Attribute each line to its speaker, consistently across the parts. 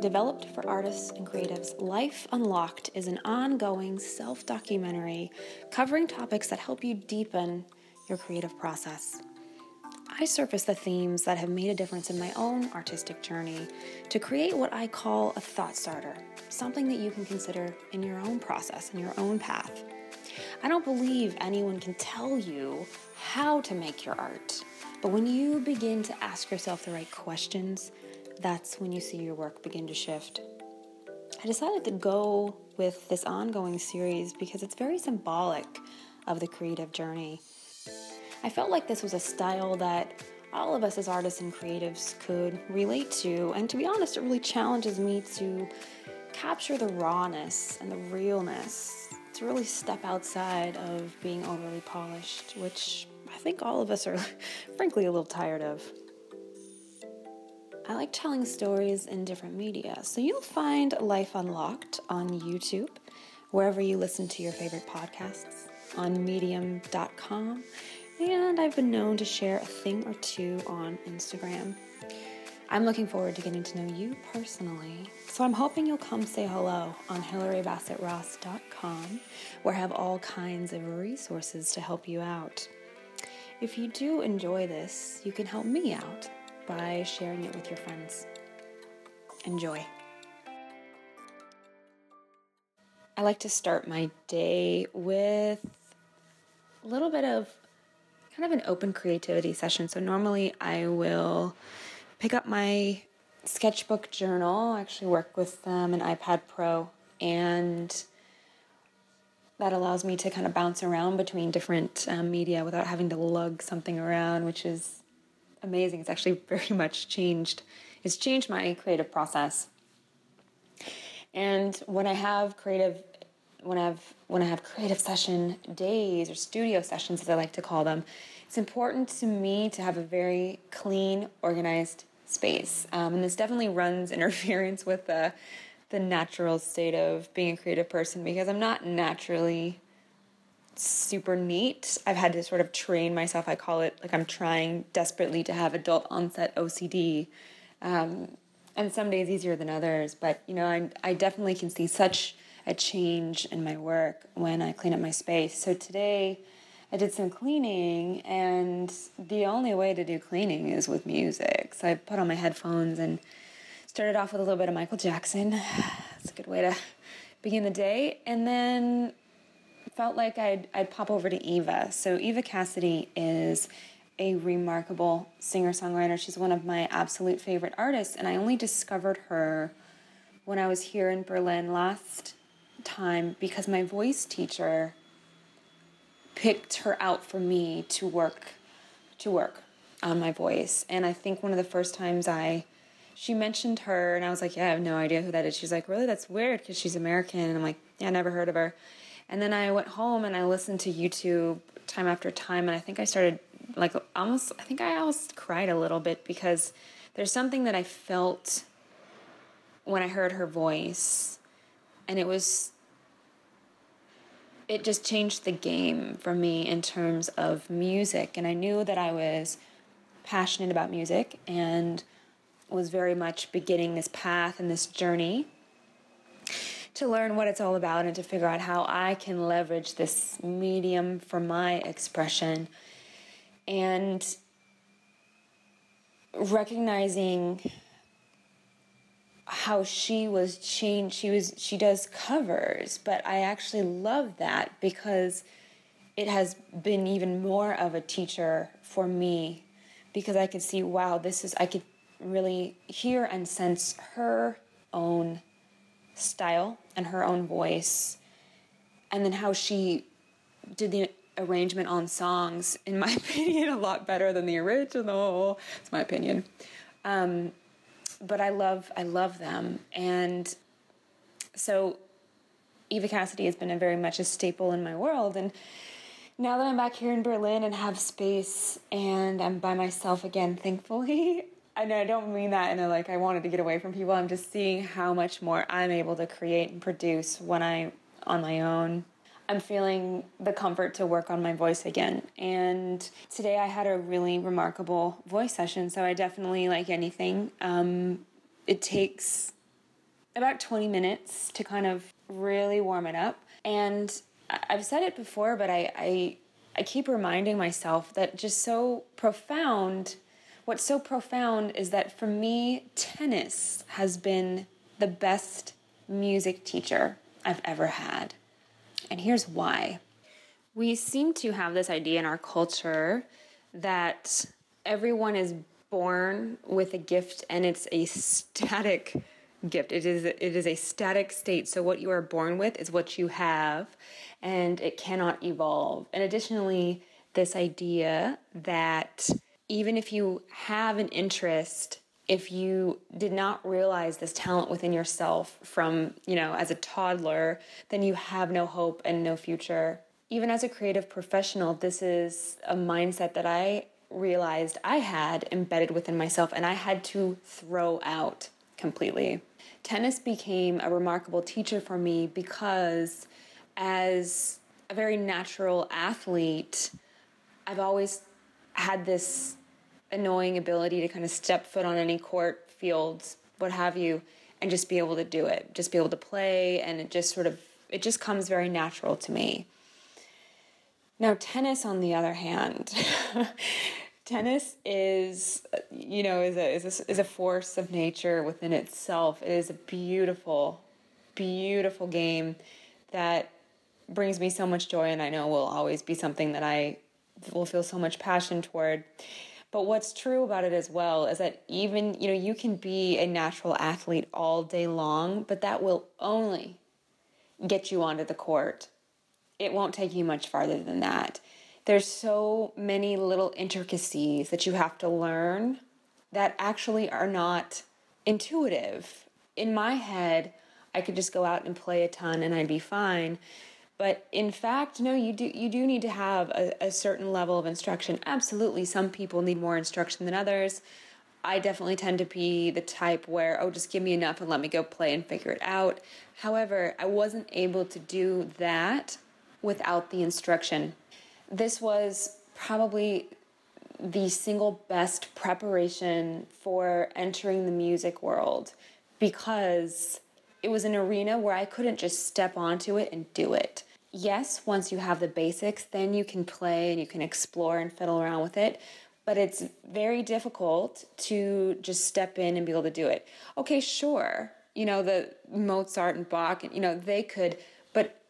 Speaker 1: Developed for artists and creatives, Life Unlocked is an ongoing self documentary covering topics that help you deepen your creative process. I surface the themes that have made a difference in my own artistic journey to create what I call a thought starter, something that you can consider in your own process, in your own path. I don't believe anyone can tell you how to make your art, but when you begin to ask yourself the right questions, that's when you see your work begin to shift. I decided to go with this ongoing series because it's very symbolic of the creative journey. I felt like this was a style that all of us as artists and creatives could relate to, and to be honest, it really challenges me to capture the rawness and the realness, to really step outside of being overly polished, which I think all of us are frankly a little tired of. I like telling stories in different media, so you'll find Life Unlocked on YouTube, wherever you listen to your favorite podcasts, on medium.com, and I've been known to share a thing or two on Instagram. I'm looking forward to getting to know you personally, so I'm hoping you'll come say hello on HillaryBassettRoss.com, where I have all kinds of resources to help you out. If you do enjoy this, you can help me out by sharing it with your friends. Enjoy. I like to start my day with a little bit of kind of an open creativity session. So normally I will pick up my sketchbook journal. I actually work with um, an iPad Pro, and that allows me to kind of bounce around between different um, media without having to lug something around, which is amazing. It's actually very much changed. It's changed my creative process. And when I have creative, when I have when I have creative session days or studio sessions, as I like to call them, it's important to me to have a very clean, organized space. Um, and this definitely runs interference with the the natural state of being a creative person because I'm not naturally super neat. I've had to sort of train myself. I call it like I'm trying desperately to have adult onset OCD. Um, and some days easier than others, but you know, I, I definitely can see such a change in my work when I clean up my space. So today I did some cleaning, and the only way to do cleaning is with music. So I put on my headphones and started off with a little bit of Michael Jackson. That's a good way to begin the day. And then felt like I'd, I'd pop over to Eva. So, Eva Cassidy is a remarkable singer songwriter. She's one of my absolute favorite artists, and I only discovered her when I was here in Berlin last time because my voice teacher picked her out for me to work to work on my voice. And I think one of the first times I she mentioned her and I was like, "Yeah, I have no idea who that is." She's like, "Really? That's weird because she's American." And I'm like, "Yeah, I never heard of her." And then I went home and I listened to YouTube time after time, and I think I started like almost, I think I almost cried a little bit because there's something that I felt when I heard her voice, and it was, it just changed the game for me in terms of music. And I knew that I was passionate about music and was very much beginning this path and this journey to learn what it's all about and to figure out how I can leverage this medium for my expression. And recognizing how she was changed she was she does covers but i actually love that because it has been even more of a teacher for me because i could see wow this is i could really hear and sense her own style and her own voice, and then how she did the arrangement on songs, in my opinion, a lot better than the original. It's my opinion. Um, but I love I love them, and so Eva Cassidy has been a very much a staple in my world, and now that I'm back here in Berlin and have space and I'm by myself again, thankfully, and I don't mean that in a like I wanted to get away from people. I'm just seeing how much more I'm able to create and produce when I'm on my own. I'm feeling the comfort to work on my voice again. And today I had a really remarkable voice session. So I definitely, like anything, um, it takes about 20 minutes to kind of really warm it up. And I've said it before, but I, I, I keep reminding myself that just so profound, what's so profound is that for me, tennis has been the best music teacher I've ever had. And here's why. We seem to have this idea in our culture that everyone is born with a gift and it's a static gift. It is it is a static state. So what you are born with is what you have and it cannot evolve. And additionally, this idea that even if you have an interest if you did not realize this talent within yourself from, you know, as a toddler, then you have no hope and no future. Even as a creative professional, this is a mindset that I realized I had embedded within myself and I had to throw out completely. Tennis became a remarkable teacher for me because, as a very natural athlete, I've always had this annoying ability to kind of step foot on any court, fields, what have you, and just be able to do it, just be able to play, and it just sort of it just comes very natural to me. Now, tennis, on the other hand, tennis is you know is a, is a is a force of nature within itself. It is a beautiful, beautiful game that brings me so much joy, and I know will always be something that I will feel so much passion toward. But what's true about it as well is that even, you know, you can be a natural athlete all day long, but that will only get you onto the court. It won't take you much farther than that. There's so many little intricacies that you have to learn that actually are not intuitive. In my head, I could just go out and play a ton and I'd be fine. But in fact, no, you do you do need to have a, a certain level of instruction. Absolutely, some people need more instruction than others. I definitely tend to be the type where, oh, just give me enough and let me go play and figure it out. However, I wasn't able to do that without the instruction. This was probably the single best preparation for entering the music world because it was an arena where I couldn't just step onto it and do it yes, once you have the basics, then you can play and you can explore and fiddle around with it. But it's very difficult to just step in and be able to do it. Okay, sure, you know, the Mozart and Bach, you know, they could, but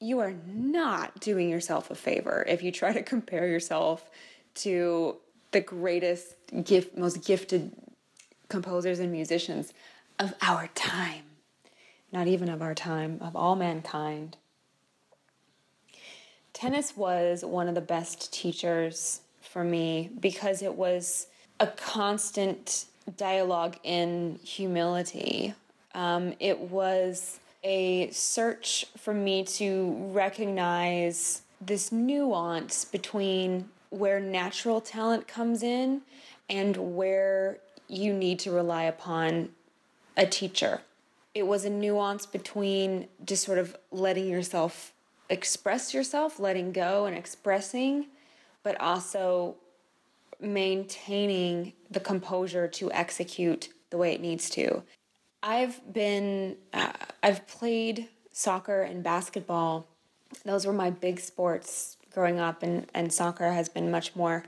Speaker 1: you are not doing yourself a favor if you try to compare yourself to the greatest gift, most gifted composers and musicians of our time. Not even of our time, of all mankind tennis was one of the best teachers for me because it was a constant dialogue in humility. Um, it was a search for me to recognize this nuance between where natural talent comes in and where you need to rely upon a teacher. It was a nuance between just sort of letting yourself express yourself, letting go and expressing, but also maintaining the composure to execute the way it needs to. I've been, uh, I've played soccer and basketball. Those were my big sports growing up, and, and soccer has been much more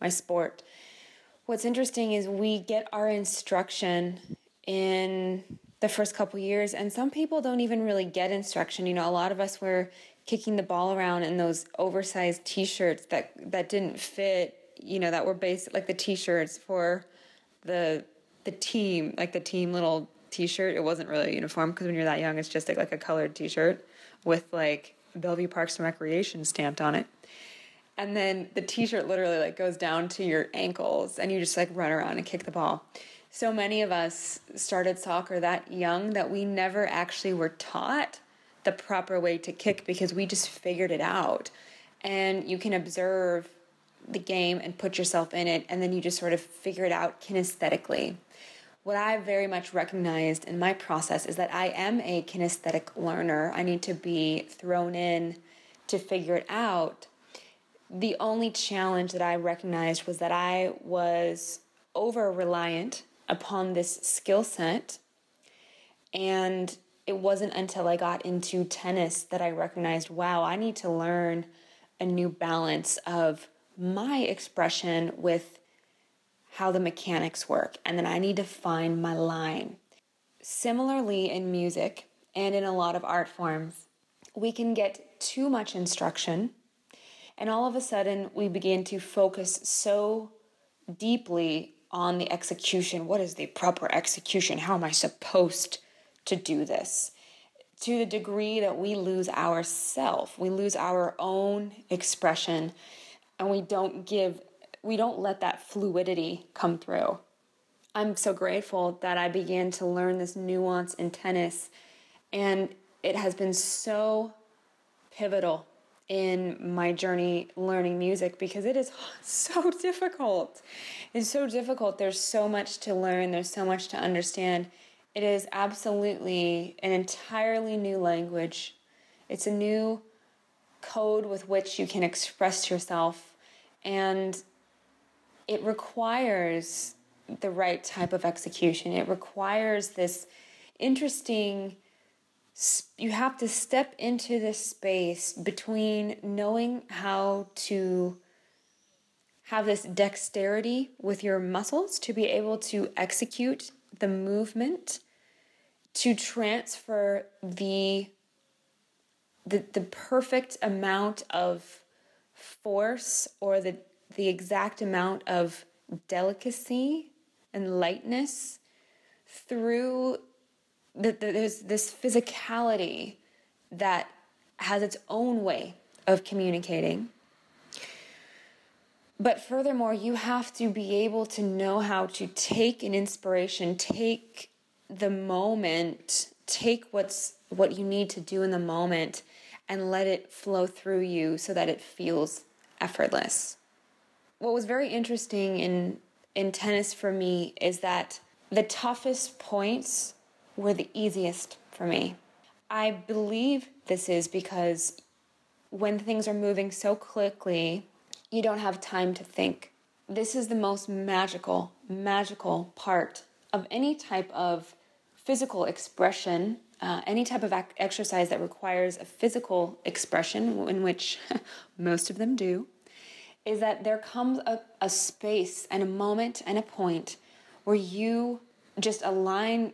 Speaker 1: my sport. What's interesting is we get our instruction in the first couple years, and some people don't even really get instruction. You know, a lot of us were kicking the ball around in those oversized t-shirts that that didn't fit you know that were based like the t-shirts for the the team like the team little t-shirt. It wasn't really a uniform because when you're that young it's just like, like a colored t-shirt with like bellevue parks and recreation stamped on it. And then the t-shirt literally like goes down to your ankles and you just like run around and kick the ball. So many of us started soccer that young that we never actually were taught the proper way to kick because we just figured it out. And you can observe the game and put yourself in it, and then you just sort of figure it out kinesthetically. what I very much recognized in my process is that I am a kinesthetic learner. I need to be thrown in to figure it out. The only challenge that I recognized was that I was over reliant upon this skill set. And it wasn't until I got into tennis that I recognized wow, I need to learn a new balance of my expression with how the mechanics work, and then I need to find my line. Similarly, in music and in a lot of art forms, we can get too much instruction, and all of a sudden we begin to focus so deeply on the execution. What is the proper execution? How am I supposed to do this? To the degree that we lose ourself, we lose our own expression, and we don't give we don't let that fluidity come through. I'm so grateful that I began to learn this nuance in tennis, and it has been so pivotal in my journey learning music because it is so difficult. It's so difficult. There's so much to learn, there's so much to understand. It is absolutely an entirely new language. It's a new code with which you can express yourself. And it requires the right type of execution. It requires this interesting, you have to step into this space between knowing how to have this dexterity with your muscles to be able to execute the movement to transfer the the, the perfect amount of force or the the exact amount of delicacy and lightness through the, the, there's this physicality that has its own way of communicating. But furthermore, you have to be able to know how to take an inspiration, take the moment, take what's what you need to do in the moment and let it flow through you so that it feels effortless what was very interesting in in tennis for me is that the toughest points were the easiest for me. I believe this is because when things are moving so quickly, you don't have time to think. This is the most magical, magical part of any type of physical expression, uh, any type of ac- exercise that requires a physical expression, in which most of them do is that there comes a, a space and a moment and a point where you just align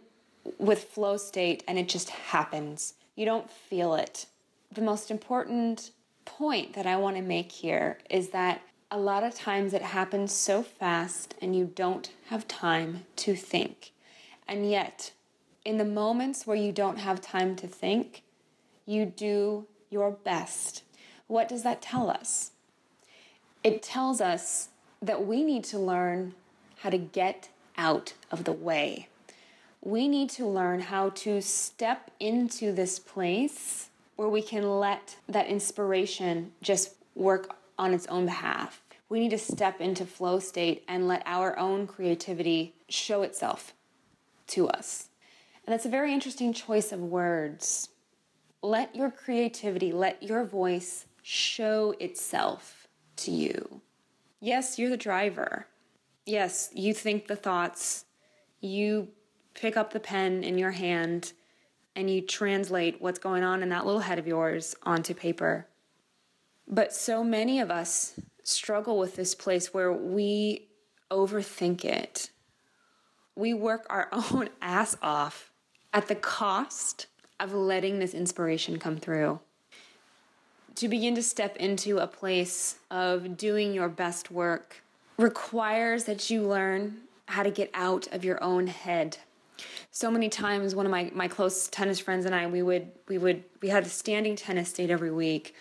Speaker 1: with flow state and it just happens. You don't feel it. The most important point that I want to make here is that a lot of times it happens so fast and you don't have time to think. And yet, in the moments where you don't have time to think, you do your best. What does that tell us? it tells us that we need to learn how to get out of the way. We need to learn how to step into this place where we can let that inspiration just work on its own behalf. We need to step into flow state and let our own creativity show itself to us. And that's a very interesting choice of words. Let your creativity, let your voice show itself to you. Yes, you're the driver. Yes, you think the thoughts. You pick up the pen in your hand and you translate what's going on in that little head of yours onto paper. But so many of us struggle with this place where we overthink it. We work our own ass off at the cost of letting this inspiration come through to begin to step into a place of doing your best work requires that you learn how to get out of your own head. So many times one of my, my close tennis friends and I we would we would we had a standing tennis date every week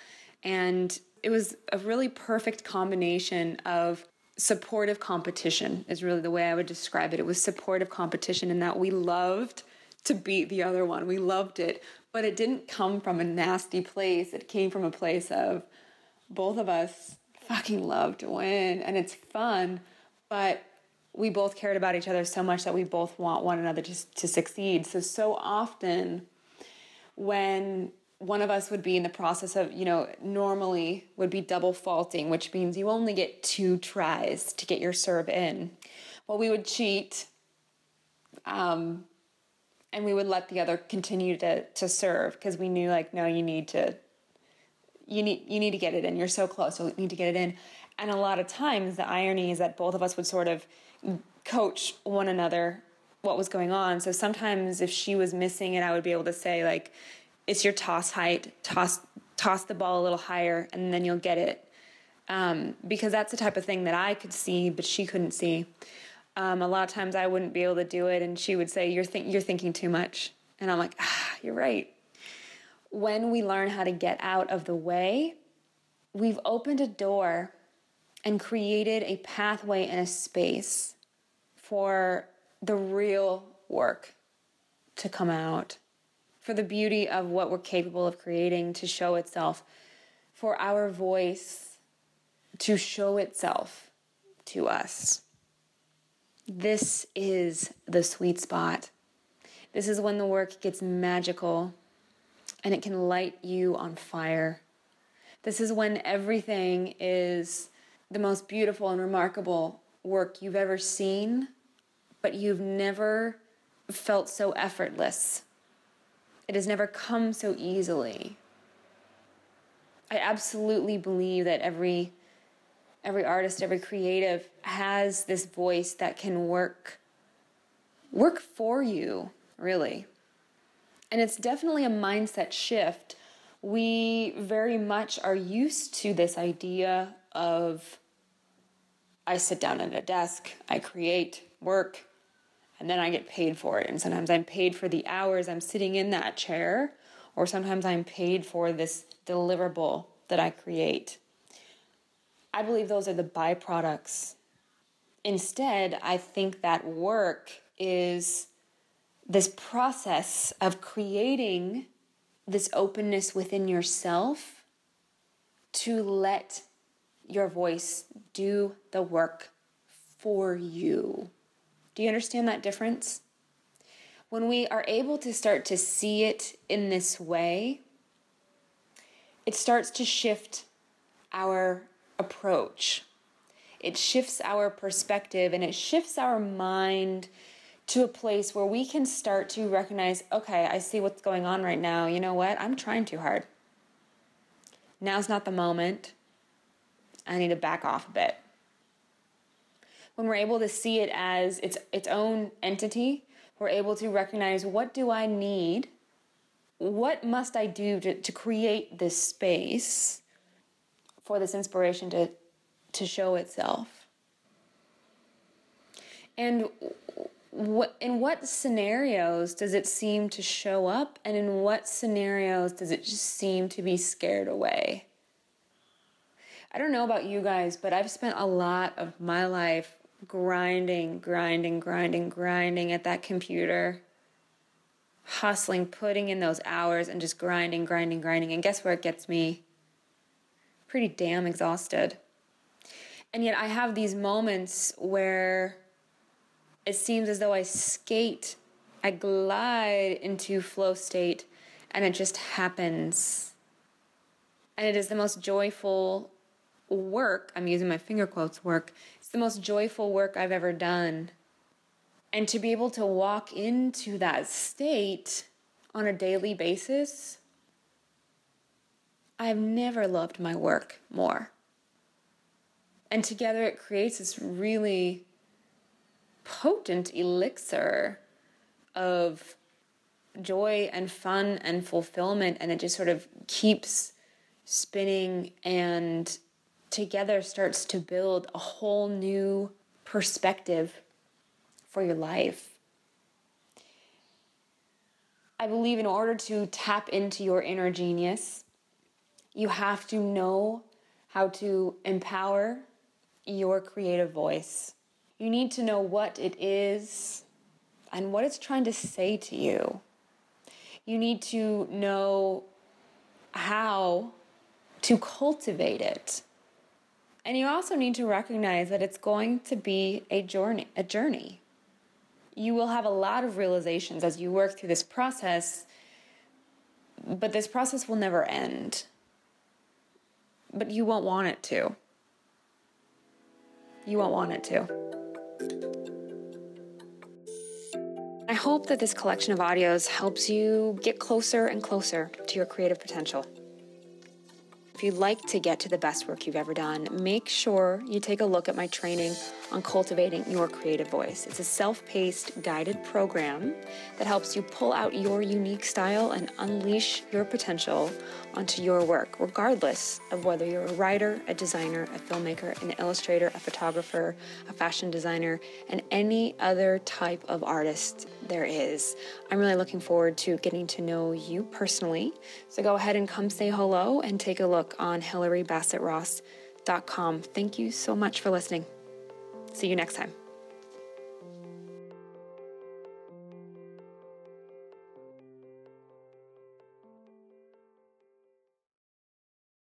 Speaker 1: and it was a really perfect combination of supportive competition is really the way I would describe it. It was supportive competition in that we loved to beat the other one. We loved it, but it didn't come from a nasty place. It came from a place of both of us fucking love to win and it's fun, but we both cared about each other so much that we both want one another to, to succeed. So, so often when one of us would be in the process of, you know, normally would be double faulting, which means you only get two tries to get your serve in. Well, we would cheat um, and we would let the other continue to, to serve because we knew like, no, you need to, you need, you need to get it in. You're so close. So you need to get it in. And a lot of times the irony is that both of us would sort of coach one another what was going on. So sometimes if she was missing it, I would be able to say like, it's your toss height, toss toss the ball a little higher, and then you'll get it. Um, because that's the type of thing that I could see, but she couldn't see. Um, a lot of times I wouldn't be able to do it, and she would say, "You're think you're thinking too much," and I'm like, "Ah, you're right." When we learn how to get out of the way, we've opened a door and created a pathway and a space for the real work to come out, for the beauty of what we're capable of creating to show itself, for our voice to show itself to us. This is the sweet spot. This is when the work gets magical and it can light you on fire. This is when everything is the most beautiful and remarkable work you've ever seen, but you've never felt so effortless. It has never come so easily. I absolutely believe that every every artist, every creative has this voice that can work work for you, really. And it's definitely a mindset shift. We very much are used to this idea of I sit down at a desk, I create work, and then I get paid for it. And sometimes I'm paid for the hours I'm sitting in that chair, or sometimes I'm paid for this deliverable that I create. I believe those are the byproducts. Instead, I think that work is this process of creating this openness within yourself to let your voice do the work for you. Do you understand that difference? When we are able to start to see it in this way, it starts to shift our approach. It shifts our perspective and it shifts our mind to a place where we can start to recognize okay, I see what's going on right now. You know what? I'm trying too hard. Now's not the moment. I need to back off a bit. When we're able to see it as its its own entity, we're able to recognize what do I need? What must I do to, to create this space for this inspiration to to show itself. And what in what scenarios does it seem to show up and in what scenarios does it just seem to be scared away? I don't know about you guys, but I've spent a lot of my life grinding, grinding, grinding, grinding at that computer, hustling, putting in those hours and just grinding, grinding, grinding. And guess where it gets me? pretty damn exhausted. And yet I have these moments where it seems as though I skate, I glide into flow state, and it just happens. And it is the most joyful work, I'm using my finger quotes work, it's the most joyful work I've ever done. And to be able to walk into that state on a daily basis I've never loved my work more. And together it creates this really potent elixir of joy and fun and fulfillment. And it just sort of keeps spinning and together starts to build a whole new perspective for your life. I believe in order to tap into your inner genius, you have to know how to empower your creative voice. You need to know what it is and what it's trying to say to you. You need to know how to cultivate it And you also need to recognize that it's going to be a journey, a journey. You will have a lot of realizations as you work through this process, but this process will never end. But you won't want it to. You won't want it to. I hope that this collection of audios helps you get closer and closer to your creative potential. If you'd like to get to the best work you've ever done, make sure you take a look at my training on cultivating your creative voice. It's a self paced, guided program that helps you pull out your unique style and unleash your potential onto your work, regardless of whether you're a writer, a designer, a filmmaker, an illustrator, a photographer, a fashion designer, and any other type of artist there is. I'm really looking forward to getting to know you personally. So go ahead and come say hello and take a look on HillaryBassettRoss.com. Thank you so much for listening. See you next time.